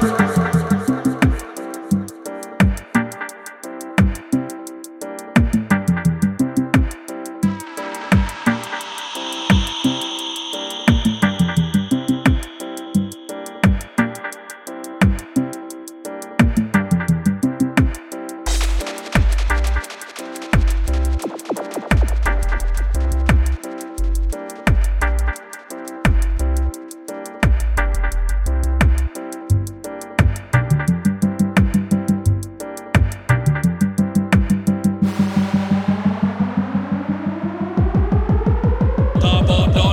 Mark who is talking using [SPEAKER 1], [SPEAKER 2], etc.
[SPEAKER 1] Thank you. ba da